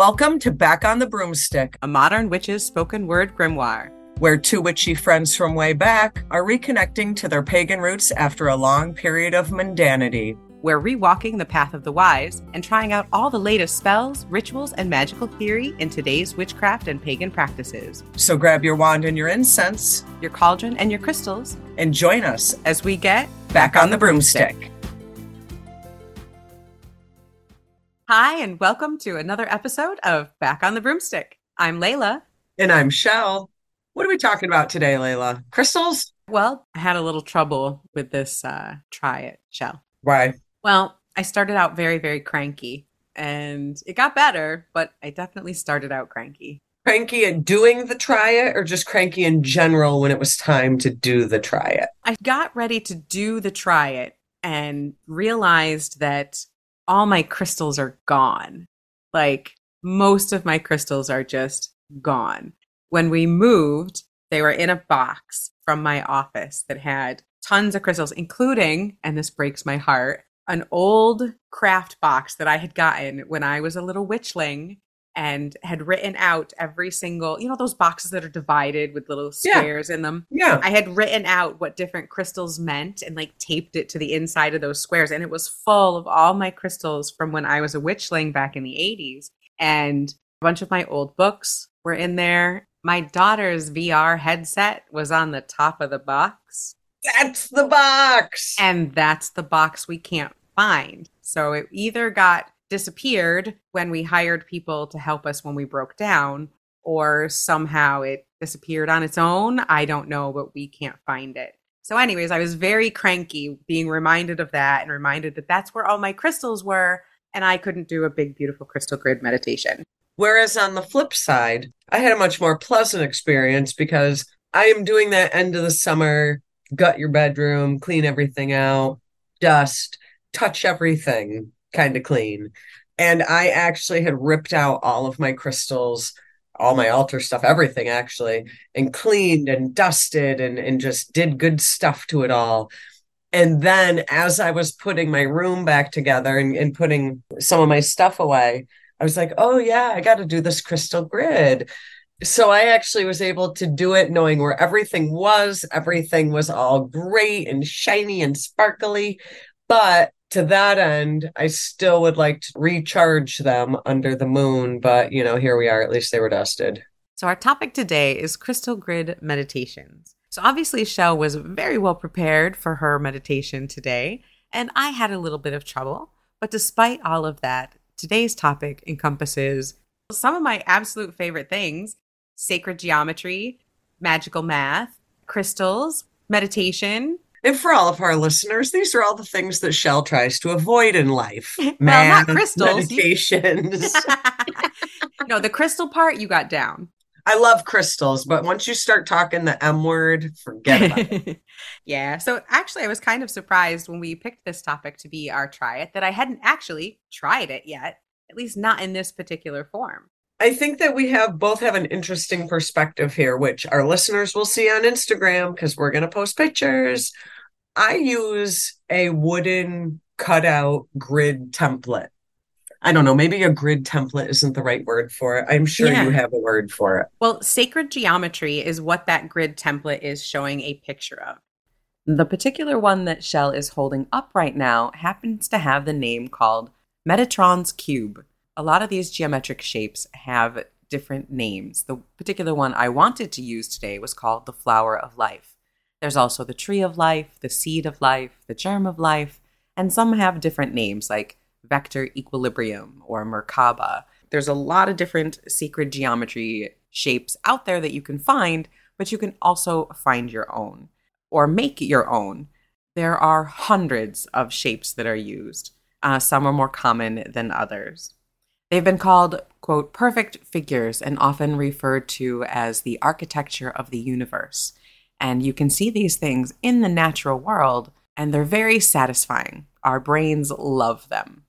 Welcome to Back on the Broomstick, a modern witch's spoken word grimoire. where two witchy friends from way back are reconnecting to their pagan roots after a long period of mundanity. We're rewalking the path of the wise and trying out all the latest spells, rituals, and magical theory in today's witchcraft and pagan practices. So grab your wand and your incense Your cauldron and your crystals and join us as we get back on the broomstick. Hi, and welcome to another episode of Back on the Broomstick. I'm Laylla. And I'm Chelle. What are we talking about today, Laylla? Crystals? Well, I had a little trouble with this uh, try it Chelle. Why? Well, I started out very, very cranky and it got better, but I definitely started out cranky. Cranky at doing the try it or just cranky in general when it was time to do the try it? I got ready to do the try it and realized that all my crystals are gone. Like most of my crystals are just gone. When we moved, they were in a box from my office that had tons of crystals, including, and this breaks my heart, an old craft box that I had gotten when I was a little witchling and had written out every single, you know, those boxes that are divided with little Yeah. squares in them. Yeah. I had written out what different crystals meant and like taped it to the inside of those squares. And it was full of all my crystals from when I was a witchling back in the 80s. And a bunch of my old books were in there. My daughter's VR headset was on the top of the box. That's the box. And that's the box we can't find. So it either got disappeared when we hired people to help us when we broke down, or somehow it disappeared on its own. I don't know, but we can't find it. So, anyways, I was very cranky being reminded of that and reminded that that's where all my crystals were. And I couldn't do a big, beautiful crystal grid meditation. Whereas on the flip side, I had a much more pleasant experience because I am doing that end of the summer, gut your bedroom, clean everything out, dust, touch everything kind of clean. And I actually had ripped out all of my crystals, all my altar stuff, everything actually, and cleaned and dusted and, and just did good stuff to it all. And then as I was putting my room back together and, and putting some of my stuff away, I was like, oh, yeah, I got to do this crystal grid. So I actually was able to do it knowing where everything was. Everything was all great and shiny and sparkly. But to that end, I still would like to recharge them under the moon. But, you know, here we are. At least they were dusted. So, our topic today is crystal grid meditations. So, obviously, Chelle was very well prepared for her meditation today, and I had a little bit of trouble. But despite all of that, today's topic encompasses some of my absolute favorite things sacred geometry, magical math, crystals, meditation. And for all of our listeners, these are all the things that Chelle tries to avoid in life. Well, not crystals. Meditations. no, the crystal part you got down. I love crystals, but once you start talking the M word, forget about it. yeah. So actually, I was kind of surprised when we picked this topic to be our try it that I hadn't actually tried it yet, at least not in this particular form. I think that we have both have an interesting perspective here, which our listeners will see on Instagram because we're going to post pictures. I use a wooden cutout grid template. I don't know, maybe a grid template isn't the right word for it. I'm sure Yeah. you have a word for it. Well, sacred geometry is what that grid template is showing a picture of. The particular one that Chelle is holding up right now happens to have the name called Metatron's Cube. A lot of these geometric shapes have different names. The particular one I wanted to use today was called the Flower of Life. There's also the Tree of Life, the Seed of Life, the Germ of Life, and some have different names like Vector Equilibrium or Merkaba. There's a lot of different sacred geometry shapes out there that you can find, but you can also find your own or make your own. There are hundreds of shapes that are used. Uh, some are more common than others. They've been called, quote, perfect figures and often referred to as the architecture of the universe. And you can see these things in the natural world, and they're very satisfying. Our brains love them.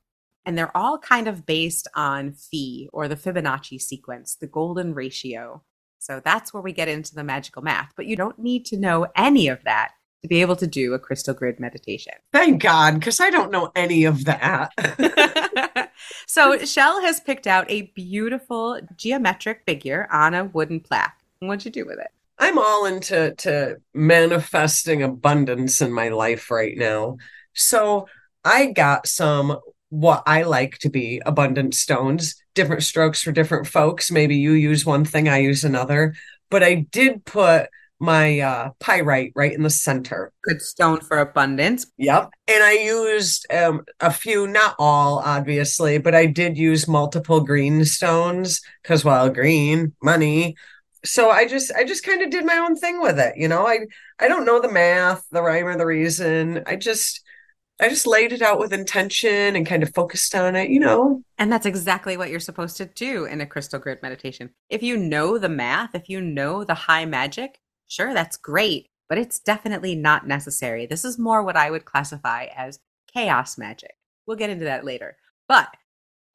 And they're all kind of based on phi or the Fibonacci sequence, the golden ratio. So that's where we get into the magical math. But you don't need to know any of that to be able to do a crystal grid meditation. Thank God, because I don't know any of that. so Chelle has picked out a beautiful geometric figure on a wooden plaque. What'd you do with it? I'm all into to manifesting abundance in my life right now. So I got some what I like to be abundant stones, different strokes for different folks. Maybe you use one thing, I use another. But I did put my uh, pyrite right in the center. Good stone for abundance. Yep. And I used um, a few, not all, obviously, but I did use multiple green stones because, well, green, money. So I just, I just kind of did my own thing with it. You know, I, I don't know the math, the rhyme or the reason. I just, I just laid it out with intention and kind of focused on it, you know. And that's exactly what you're supposed to do in a crystal grid meditation. If you know the math, if you know the high magic, sure, that's great, but it's definitely not necessary. This is more what I would classify as chaos magic. We'll get into that later. But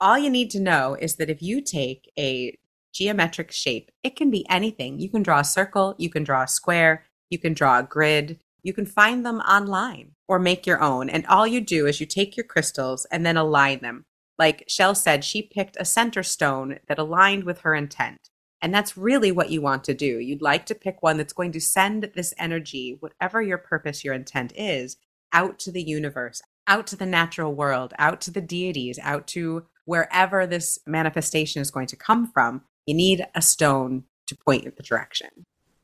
all you need to know is that if you take a geometric shape, it can be anything. You can draw a circle, you can draw a square, you can draw a grid, you can find them online or make your own. And all you do is you take your crystals and then align them. Like Chelle said, she picked a center stone that aligned with her intent. And that's really what you want to do. You'd like to pick one that's going to send this energy, whatever your purpose, your intent is, out to the universe, out to the natural world, out to the deities, out to wherever this manifestation is going to come from. You need a stone to point in the direction.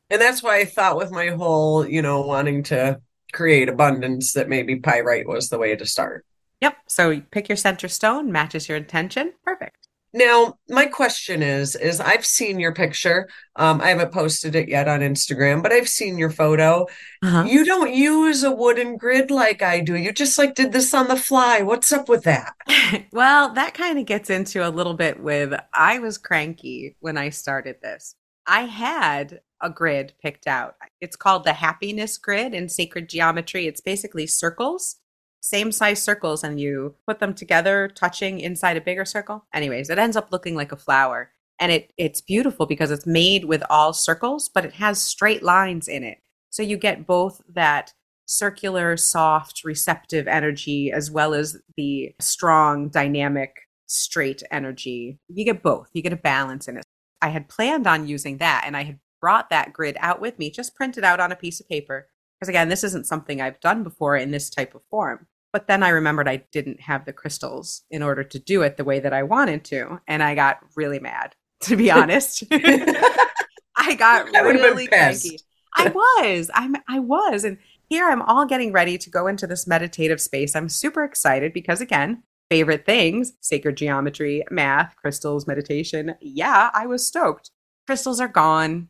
And that's why I thought with my whole, you know, wanting to create abundance that maybe pyrite was the way to start. Yep. So pick your center stone, matches your intention. Perfect. Now, my question is is I've seen your picture. Um, I haven't posted it yet on Instagram, but I've seen your photo. Uh-huh. You don't use a wooden grid like I do. You just like did this on the fly. What's up with that? well, that kind of gets into a little bit with I was cranky when I started this. I had a grid picked out. It's called the happiness grid in sacred geometry. It's basically circles, same size circles, and you put them together, touching inside a bigger circle. Anyways, it ends up looking like a flower. And it it's beautiful because it's made with all circles, but it has straight lines in it. So you get both that circular, soft, receptive energy as well as the strong, dynamic, straight energy. You get both. You get a balance in it. I had planned on using that and I had brought that grid out with me, just printed out on a piece of paper. Because again, this isn't something I've done before in this type of form. But then I remembered I didn't have the crystals in order to do it the way that I wanted to. And I got really mad, to be honest. I got I really cranky. I was. I'm I was. And here I'm all getting ready to go into this meditative space. I'm super excited because again, favorite things, sacred geometry, math, crystals, meditation. Yeah, I was stoked. Crystals are gone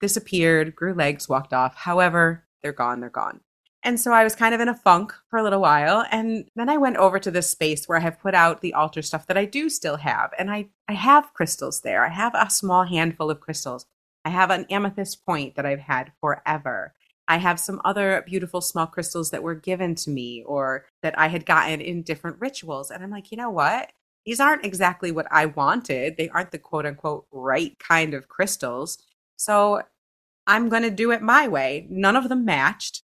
disappeared, grew legs, walked off. However, they're gone, they're gone. And so I was kind of in a funk for a little while. And then I went over to this space where I have put out the altar stuff that I do still have. And I, I have crystals there. I have a small handful of crystals. I have an amethyst point that I've had forever. I have some other beautiful small crystals that were given to me or that I had gotten in different rituals. And I'm like, you know what? These aren't exactly what I wanted. They aren't the quote unquote right kind of crystals. So I'm going to do it my way. None of them matched.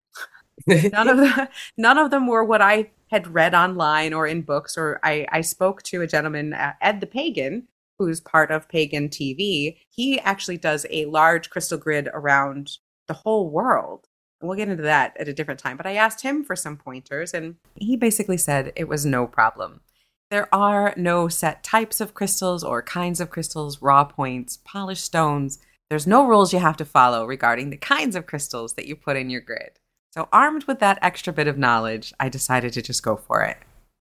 None of the, none of them were what I had read online or in books. Or I, I spoke to a gentleman, uh, Ed the Pagan, who's part of Pagan TV. He actually does a large crystal grid around the whole world. And we'll get into that at a different time. But I asked him for some pointers, and he basically said it was no problem. There are no set types of crystals or kinds of crystals, raw points, polished stones there's no rules you have to follow regarding the kinds of crystals that you put in your grid. So, armed with that extra bit of knowledge, I decided to just go for it.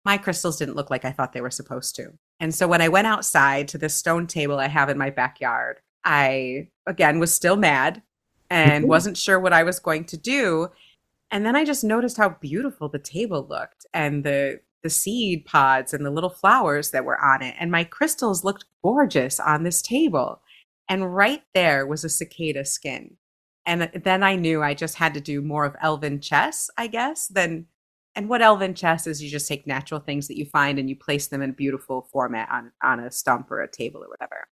My crystals didn't look like I thought they were supposed to. And so, when I went outside to this stone table I have in my backyard, I again was still mad and wasn't sure what I was going to do. And then I just noticed how beautiful the table looked and the the seed pods and the little flowers that were on it. And my crystals looked gorgeous on this table. And right there was a cicada skin. And then I knew I just had to do more of elven chess, I guess, than and what elven chess is you just take natural things that you find and you place them in a beautiful format on, on a stump or a table or whatever.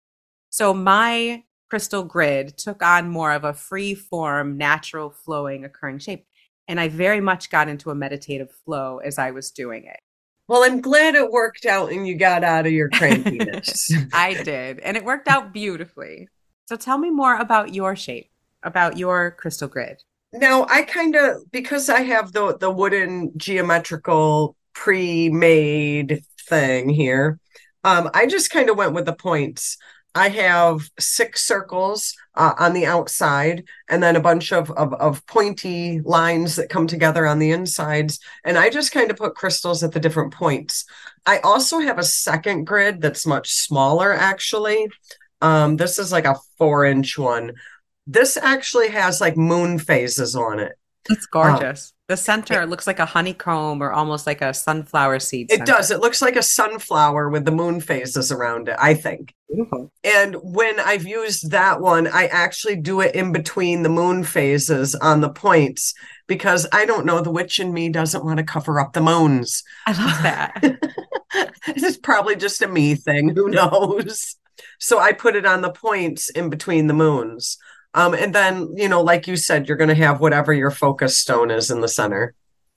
So my crystal grid took on more of a free form, natural flowing occurring shape. And I very much got into a meditative flow as I was doing it. Well, I'm glad it worked out and you got out of your crankiness. I did. And it worked out beautifully. So tell me more about your shape, about your crystal grid. Now, I kind of because I have the the wooden geometrical pre-made thing here. Um, I just kind of went with the points. I have six circles uh, on the outside and then a bunch of, of, of pointy lines that come together on the insides. And I just kind of put crystals at the different points. I also have a second grid that's much smaller, actually. Um, this is like a four inch one. This actually has like moon phases on it. It's um, gorgeous. The center looks like a honeycomb or almost like a sunflower seed. It does. It looks like a sunflower with the moon phases around it, I think. Beautiful. And when I've used that one, I actually do it in between the moon phases on the points because I don't know, the witch in me doesn't want to cover up the moons. I love that. it's probably just a me thing. Who knows? So I put it on the points in between the moons. Um, and then, you know, like you said, you're going to have whatever your focus stone is in the center.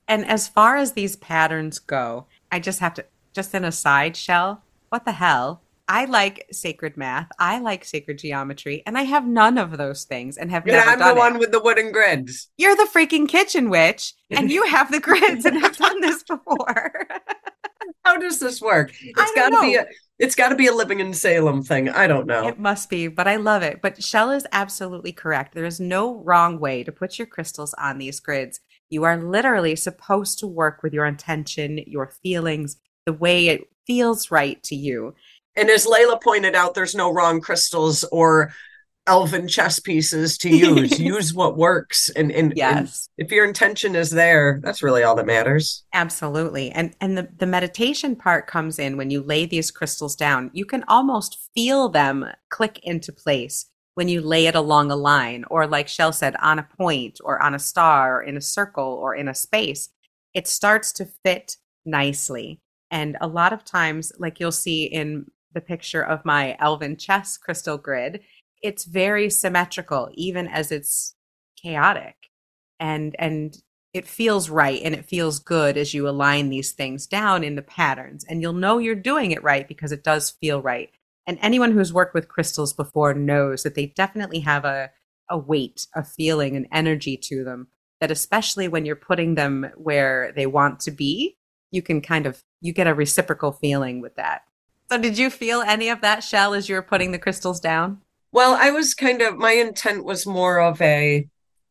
And as far as these patterns go, I just have to, just in a side Chelle, what the hell? I like sacred math. I like sacred geometry, and I have none of those things and have yeah, never I'm done the one it. with the wooden grids. You're the freaking kitchen witch, and you have the grids and have done this before. How does this work? It's got to be a it's got to be a living in Salem thing. I don't know. It must be, but I love it. But Chelle is absolutely correct. There is no wrong way to put your crystals on these grids. You are literally supposed to work with your intention, your feelings, the way it feels right to you. And as Laylla pointed out, there's no wrong crystals or elven chess pieces to use. use what works. And, and, and Yes. if your intention is there, that's really all that matters. Absolutely. And and the, the meditation part comes in when you lay these crystals down. You can almost feel them click into place when you lay it along a line, or like Chelle said, on a point or on a star or in a circle or in a space. It starts to fit nicely. And a lot of times, like you'll see in the picture of my Elven chess crystal grid, it's very symmetrical, even as it's chaotic. And and it feels right and it feels good as you align these things down in the patterns. And you'll know you're doing it right because it does feel right. And anyone who's worked with crystals before knows that they definitely have a, a weight, a feeling, an energy to them that especially when you're putting them where they want to be, you can kind of you get a reciprocal feeling with that. So did you feel any of that Chelle as you were putting the crystals down? Well, I was kind of, my intent was more of a,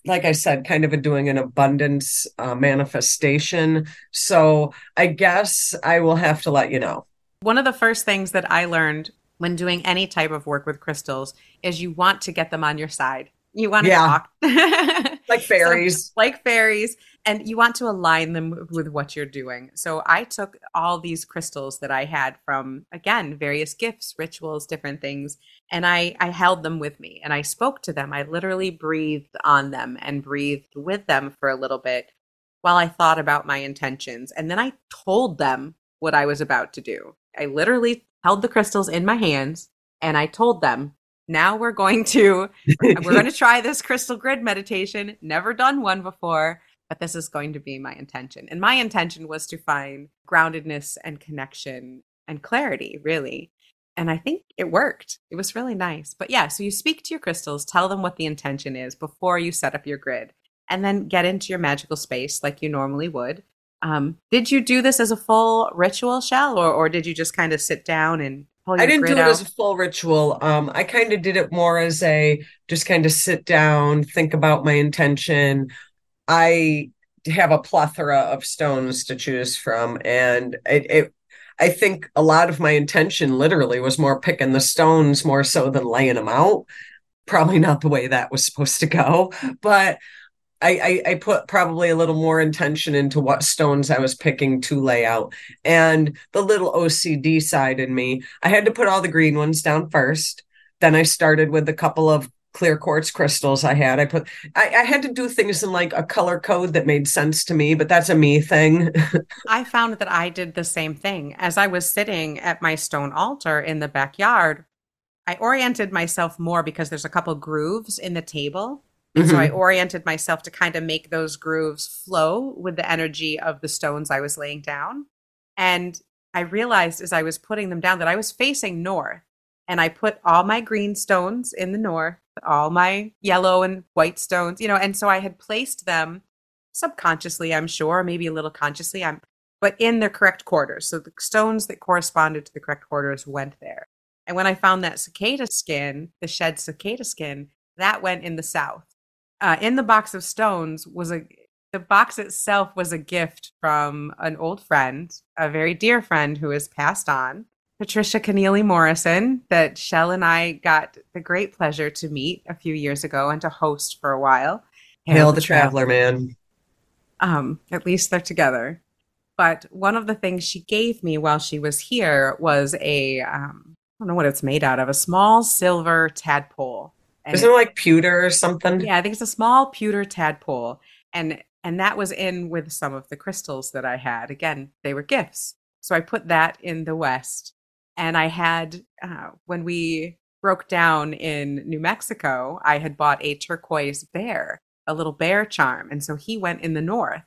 like I said, kind of a doing an abundance uh, manifestation. So I guess I will have to let you know. One of the first things that I learned when doing any type of work with crystals is you want to get them on your side. You want to Yeah. talk. Like fairies. So, like fairies. And you want to align them with what you're doing. So I took all these crystals that I had from, again, various gifts, rituals, different things, and I, I held them with me and I spoke to them. I literally breathed on them and breathed with them for a little bit while I thought about my intentions. And then I told them what I was about to do. I literally held the crystals in my hands and I told them, now we're going to we're going to try this crystal grid meditation. Never done one before, but this is going to be my intention. And my intention was to find groundedness and connection and clarity, really. And I think it worked. It was really nice. But yeah, so you speak to your crystals, tell them what the intention is before you set up your grid, and then get into your magical space like you normally would. Um, did you do this as a full ritual Chelle, or, or did you just kind of sit down and I didn't do it out? as a full ritual. Um, I kind of did it more as a just kind of sit down, think about my intention. I have a plethora of stones to choose from, and it, it I think a lot of my intention literally was more picking the stones more so than laying them out. Probably not the way that was supposed to go, but I, I, I put probably a little more intention into what stones I was picking to lay out. And the little OCD side in me, I had to put all the green ones down first. Then I started with a couple of clear quartz crystals I had. I put I, I had to do things in like a color code that made sense to me, but that's a me thing. I found that I did the same thing. As I was sitting at my stone altar in the backyard, I oriented myself more because there's a couple grooves in the table. And so. I mm-hmm. oriented myself to kind of make those grooves flow with the energy of the stones I was laying down. And I realized as I was putting them down that I was facing north. And I put all my green stones in the north, all my yellow and white stones, you know, and so I had placed them subconsciously, I'm sure, maybe a little consciously, I'm but in their correct quarters. So the stones that corresponded to the correct quarters went there. And when I found that cicada skin, the shed cicada skin, that went in the south. Uh, in the box of stones was a the box itself was a gift from an old friend, a very dear friend who has passed on, Patricia Kennealy Morrison, that Shell and I got the great pleasure to meet a few years ago and to host for a while. Hail the traveler, man. Um, at least they're together. But one of the things she gave me while she was here was a um, I don't know what it's made out of, a small silver tadpole. And Isn't it like pewter or something? yeah, I think it's a small pewter tadpole, and and that was in with some of the crystals that I had. Again, they were gifts, so I put that in the west. And I had uh, when we broke down in New Mexico, I had bought a turquoise bear, a little bear charm, and so he went in the north.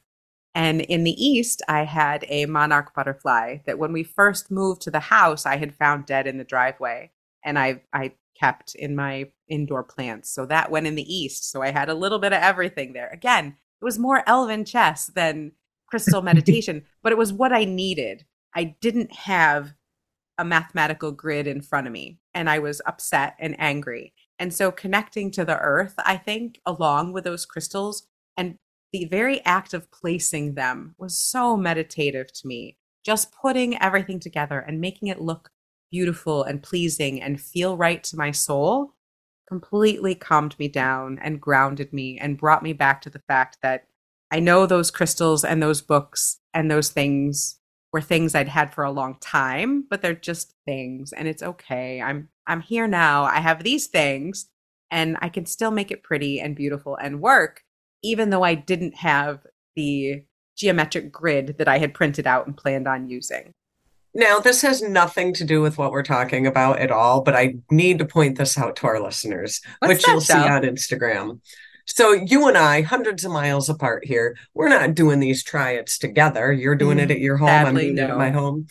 And in the east, I had a monarch butterfly that when we first moved to the house, I had found dead in the driveway, and I I kept in my indoor plants. So that went in the east. So I had a little bit of everything there. Again, it was more elven chess than crystal meditation, but it was what I needed. I didn't have a mathematical grid in front of me, and I was upset and angry. And so connecting to the earth, I think, along with those crystals and the very act of placing them was so meditative to me. Just putting everything together and making it look beautiful and pleasing and feel right to my soul completely calmed me down and grounded me and brought me back to the fact that I know those crystals and those books and those things were things I'd had for a long time, but they're just things and it's okay. I'm I'm here now. I have these things and I can still make it pretty and beautiful and work even though I didn't have the geometric grid that I had printed out and planned on using. Now, this has nothing to do with what we're talking about at all, but I need to point this out to our listeners, What's which you'll see on Instagram. So, you and I, hundreds of miles apart here, we're not doing these triads together. You're doing it at your home, I'm doing it at my home.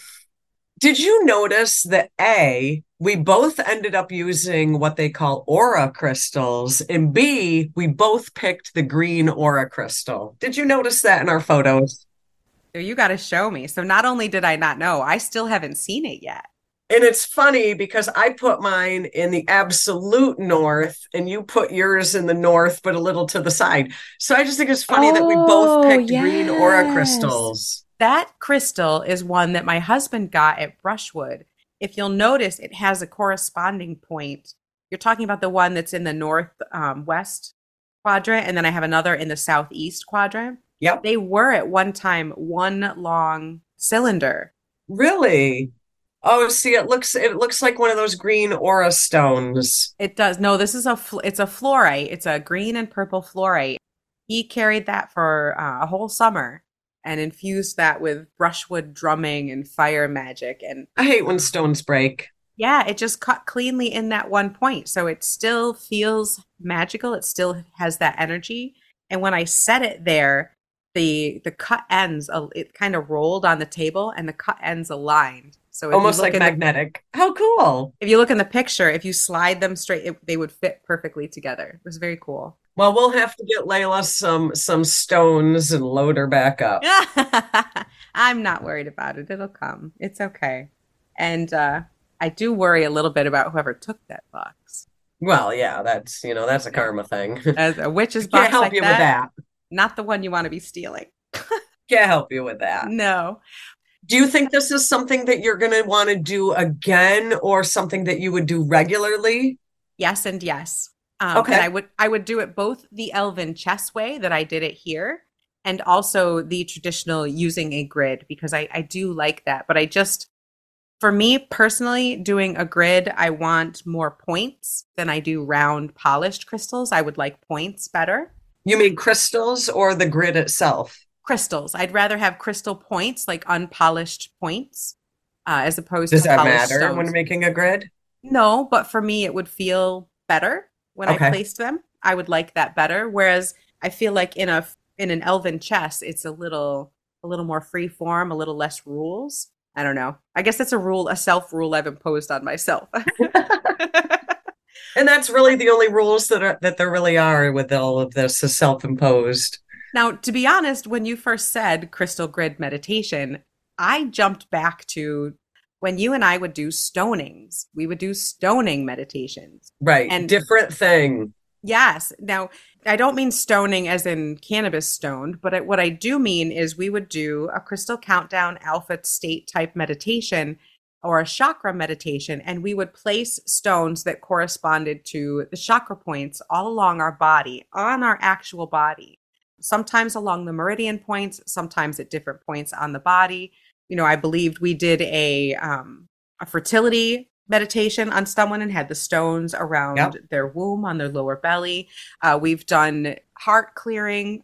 Did you notice that A, we both ended up using what they call aura crystals, and B, we both picked the green aura crystal? Did you notice that in our photos? So you got to show me. So not only did I not know, I still haven't seen it yet. And it's funny because I put mine in the absolute north and you put yours in the north, but a little to the side. So I just think it's funny that we both Oh, picked green aura crystals. That crystal is one that my husband got at Brushwood. If you'll notice, it has a corresponding point. You're talking about the one that's in the north um, west quadrant, and then I have another in the southeast quadrant. Yep. They were at one time one long cylinder. Really? Oh, see, it looks it looks like one of those green aura stones. It does. No, this is a fl- it's a fluorite. It's a green and purple fluorite. He carried that for uh, a whole summer and infused that with brushwood drumming and fire magic and I hate when stones break. yeah, it just cut cleanly in that one point. So it still feels magical. It still has that energy. And when I set it there, the the cut ends uh, it kind of rolled on the table and the cut ends aligned. So Almost like in the- magnetic. How cool. if you look in the picture, if you slide them straight, it, they would fit perfectly together. It was very cool. Well, we'll have to get Laylla some some stones and load her back up. I'm not worried about it. It'll come. It's okay. And uh, I do worry a little bit about whoever took that box. Well, yeah, that's you know, that's a karma thing. As a witch's box Can't help like you that, with that. Not the one you want to be stealing. Can't help you with that. No. Do you think this is something that you're going to want to do again or something that you would do regularly? Yes and yes. Um, Okay. I would I would do it both the elven chess way that I did it here, and also the traditional using a grid because I I do like that. But I just for me personally, doing a grid, I want more points than I do round polished crystals. I would like points better. You mean crystals or the grid itself? Crystals. I'd rather have crystal points, like unpolished points, uh, as opposed Does to that polished matter stones. when making a grid? No, but for me, it would feel better when Okay. I placed them. I would like that better. Whereas I feel like in a in an elven chess, it's a little a little more free form, a little less rules. I don't know. I guess that's a rule, a self rule I've imposed on myself. and that's really the only rules that are that there really are with all of this is self-imposed. Now, to be honest, when you first said crystal grid meditation, I jumped back to when you and I would do stonings. We would do stoning meditations. Right. And different thing. Yes. Now, I don't mean stoning as in cannabis stoned, but what I do mean is we would do a crystal countdown alpha state type meditation or a chakra meditation, and we would place stones that corresponded to the chakra points all along our body, on our actual body, sometimes along the meridian points, sometimes at different points on the body. You know, I believed we did a um, a fertility meditation on someone and had the stones around yep. their womb on their lower belly. Uh, we've done heart clearing.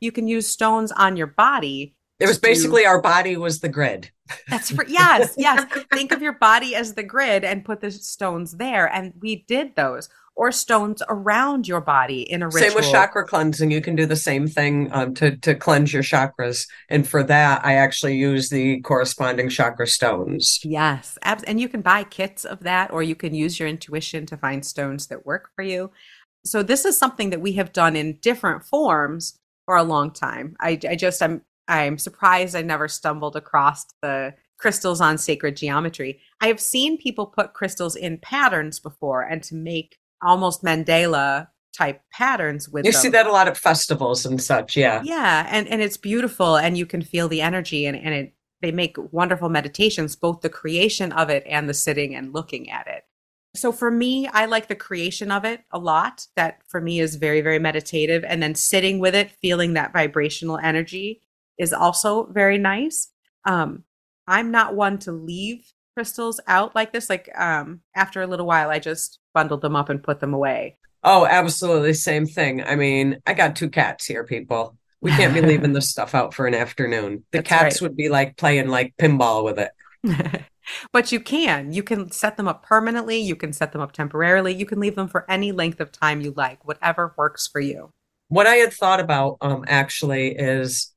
You can use stones on your body. It was basically do... our body was the grid. That's for yes, yes. Think of your body as the grid and put the stones there. And we did those or stones around your body in a ritual. Same with chakra cleansing. You can do the same thing um, to to cleanse your chakras, and for that, I actually use the corresponding chakra stones. Yes, and you can buy kits of that, or you can use your intuition to find stones that work for you. So this is something that we have done in different forms for a long time. I, I just I'm I'm surprised I never stumbled across the crystals on sacred geometry. I have seen people put crystals in patterns before and to make almost mandala type patterns with them. you them. see that a lot at festivals and such yeah yeah and and it's beautiful and you can feel the energy and and it they make wonderful meditations both the creation of it and the sitting and looking at it so for me i like the creation of it a lot that for me is very very meditative and then sitting with it feeling that vibrational energy is also very nice um i'm not one to leave crystals out like this like um after a little while i just bundled them up and put them away. Oh, absolutely. Same thing. I mean, I got two cats here, people. We can't be leaving this stuff out for an afternoon. The That's cats right. would be like playing like pinball with it. but you can. You can set them up permanently. You can set them up temporarily. You can leave them for any length of time you like, whatever works for you. What I had thought about um, actually is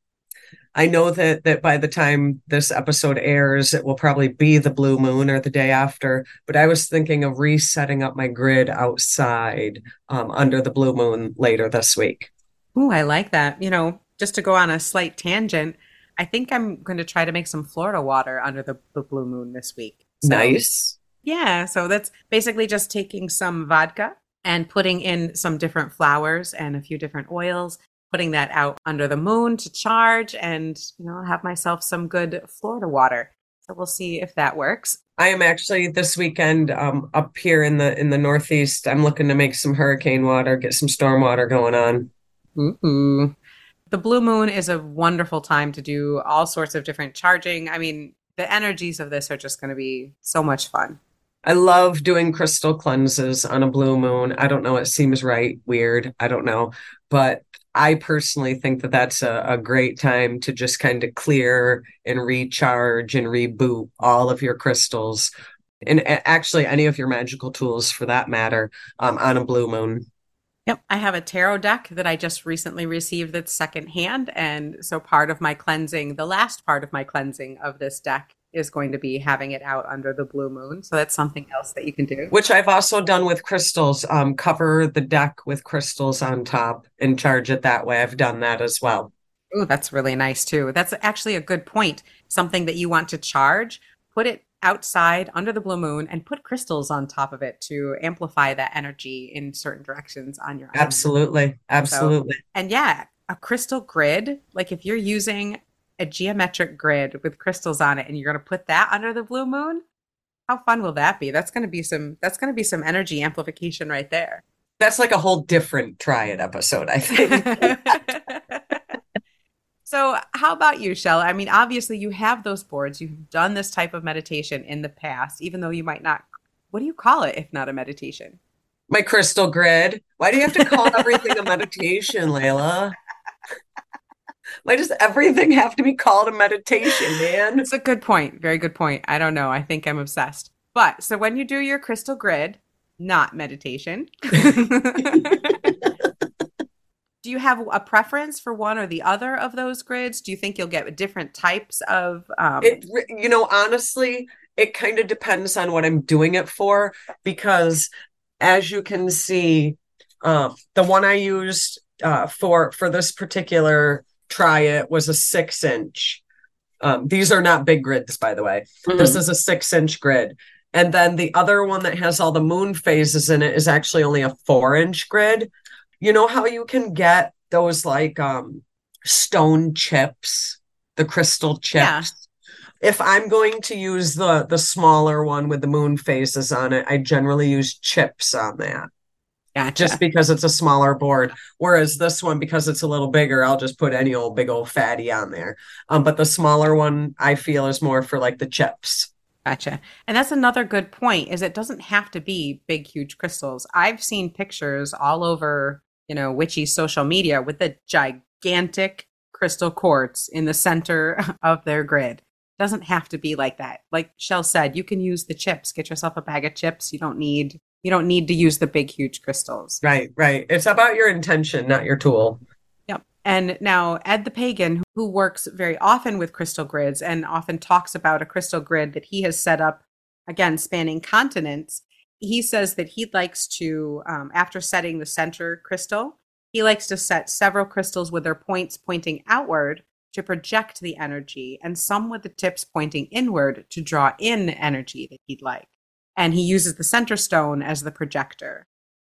I know that that by the time this episode airs, it will probably be the blue moon or the day after. But I was thinking of resetting up my grid outside um, under the blue moon later this week. Ooh, I like that. You know, just to go on a slight tangent, I think I'm going to try to make some Florida water under the, the blue moon this week. So, nice. Yeah, so that's basically just taking some vodka and putting in some different flowers and a few different oils putting that out under the moon to charge and you know have myself some good Florida water. So we'll see if that works. I am actually this weekend um, up here in the in the Northeast. I'm looking to make some hurricane water, get some storm water going on. Ooh. The blue moon is a wonderful time to do all sorts of different charging. I mean, the energies of this are just going to be so much fun. I love doing crystal cleanses on a blue moon. I don't know, it seems right, weird, I don't know, but I personally think that that's a, a great time to just kind of clear and recharge and reboot all of your crystals and actually any of your magical tools for that matter um, on a blue moon. Yep, I have a tarot deck that I just recently received that's secondhand. And so part of my cleansing, the last part of my cleansing of this deck is going to be having it out under the blue moon. So that's something else that you can do. Which I've also done with crystals. Um, cover the deck with crystals on top and charge it that way. I've done that as well. Oh, that's really nice too. That's actually a good point. Something that you want to charge, put it outside under the blue moon and put crystals on top of it to amplify that energy in certain directions on your Absolutely. Absolutely. So, and yeah, a crystal grid, like if you're using a geometric grid with crystals on it and you're going to put that under the blue moon? How fun will that be? That's going to be some that's going to be some energy amplification right there. That's like a whole different try it episode i think. So how about you Chelle? I mean obviously you have those boards you've done this type of meditation in the past even though you might not what do you call it if not a meditation? My crystal grid. Why do you have to call everything a meditation Laylla why does everything have to be called a meditation, man? It's a good point. Very good point. I don't know. I think I'm obsessed. But so when you do your crystal grid, not meditation. do you have a preference for one or the other of those grids? Do you think you'll get different types of? Um... It, you know, honestly, it kind of depends on what I'm doing it for because, as you can see, uh, the one I used uh, for for this particular try it was a six inch. Um, these are not big grids, by the way. Mm-hmm. This is a six inch grid. And then the other one that has all the moon phases in it is actually only a four inch grid you know how you can get those like um stone chips, the crystal chips? Yeah. If I'm going to use the the smaller one with the moon phases on it, I generally use chips on that. Gotcha. Just because it's a smaller board. Whereas this one, because it's a little bigger, I'll just put any old big old fatty on there. Um, but the smaller one I feel is more for like the chips. Gotcha. And that's another good point is it doesn't have to be big, huge crystals. I've seen pictures all over you know, witchy social media with the gigantic crystal quartz in the center of their grid. Doesn't have to be like that. Like Chelle said, you can use the chips. Get yourself a bag of chips. You don't need you don't need to use the big huge crystals. Right, right. It's about your intention, not your tool. Yep. And now Ed the Pagan, who works very often with crystal grids and often talks about a crystal grid that he has set up again spanning continents, he says that he likes to, um, after setting the center crystal, he likes to set several crystals with their points pointing outward to project the energy, and some with the tips pointing inward to draw in energy that he'd like. And he uses the center stone as the projector.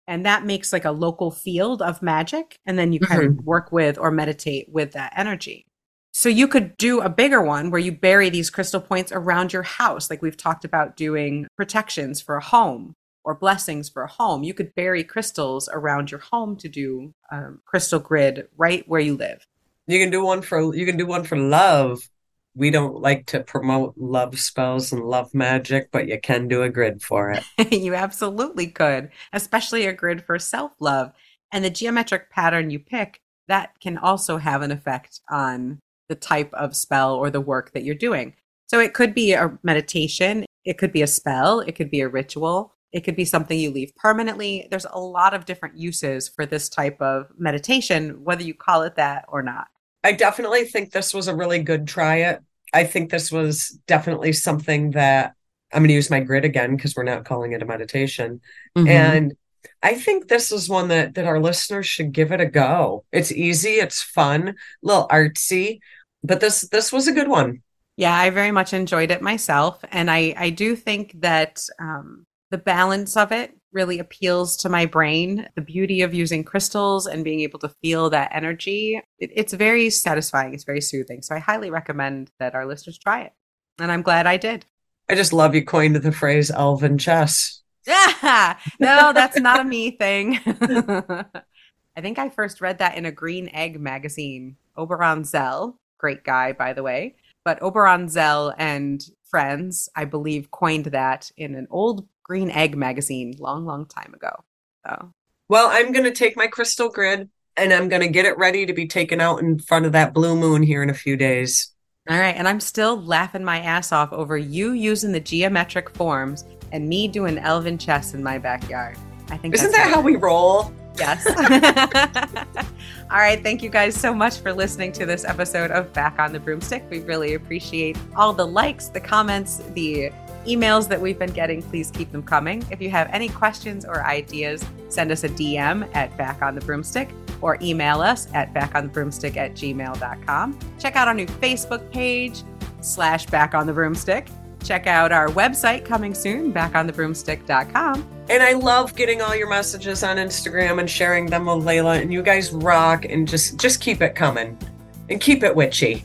And that makes like a local field of magic. And then you kind mm-hmm. of work with or meditate with that energy. So you could do a bigger one where you bury these crystal points around your house, like we've talked about doing protections for a home or blessings for a home. You could bury crystals around your home to do um, crystal grid right where you live. You can do one for you can do one for love. We don't like to promote love spells and love magic, but you can do a grid for it. you absolutely could, especially a grid for self love. And the geometric pattern you pick, that can also have an effect on the type of spell or the work that you're doing. So it could be a meditation, it could be a spell, it could be a ritual, it could be something you leave permanently. There's a lot of different uses for this type of meditation, whether you call it that or not. I definitely think this was a really good try it. I think this was definitely something that I'm going to use my grid again because we're not calling it a meditation. Mm-hmm. And I think this is one that that our listeners should give it a go. It's easy, it's fun, a little artsy, but this this was a good one. Yeah, I very much enjoyed it myself, and I I do think that um, the balance of it really appeals to my brain. The beauty of using crystals and being able to feel that energy, it, it's very satisfying. It's very soothing. So I highly recommend that our listeners try it. And I'm glad I did. I just love you coined the phrase elven chess. Yeah, no, that's not a me thing. I think I first read that in a Green Egg magazine. Oberon Zell, great guy, by the way. But Oberon Zell and friends, I believe, coined that in an old Green Egg magazine long, long time ago. So, well, I'm going to take my crystal grid and I'm going to get it ready to be taken out in front of that blue moon here in a few days. All right. And I'm still laughing my ass off over you using the geometric forms and me doing elven chess in my backyard. I think Isn't that how we roll? Yes. all right. Thank you guys so much for listening to this episode of Back on the Broomstick. We really appreciate all the likes, the comments, the emails that we've been getting, please keep them coming. If you have any questions or ideas, send us a DM at Back on the Broomstick or email us at backonthebroomstick at gmail.com. Check out our new Facebook page, slash Back on the Broomstick. Check out our website coming soon, backonthebroomstick.com. And I love getting all your messages on Instagram and sharing them with Laylla. And you guys rock and just just keep it coming and keep it witchy.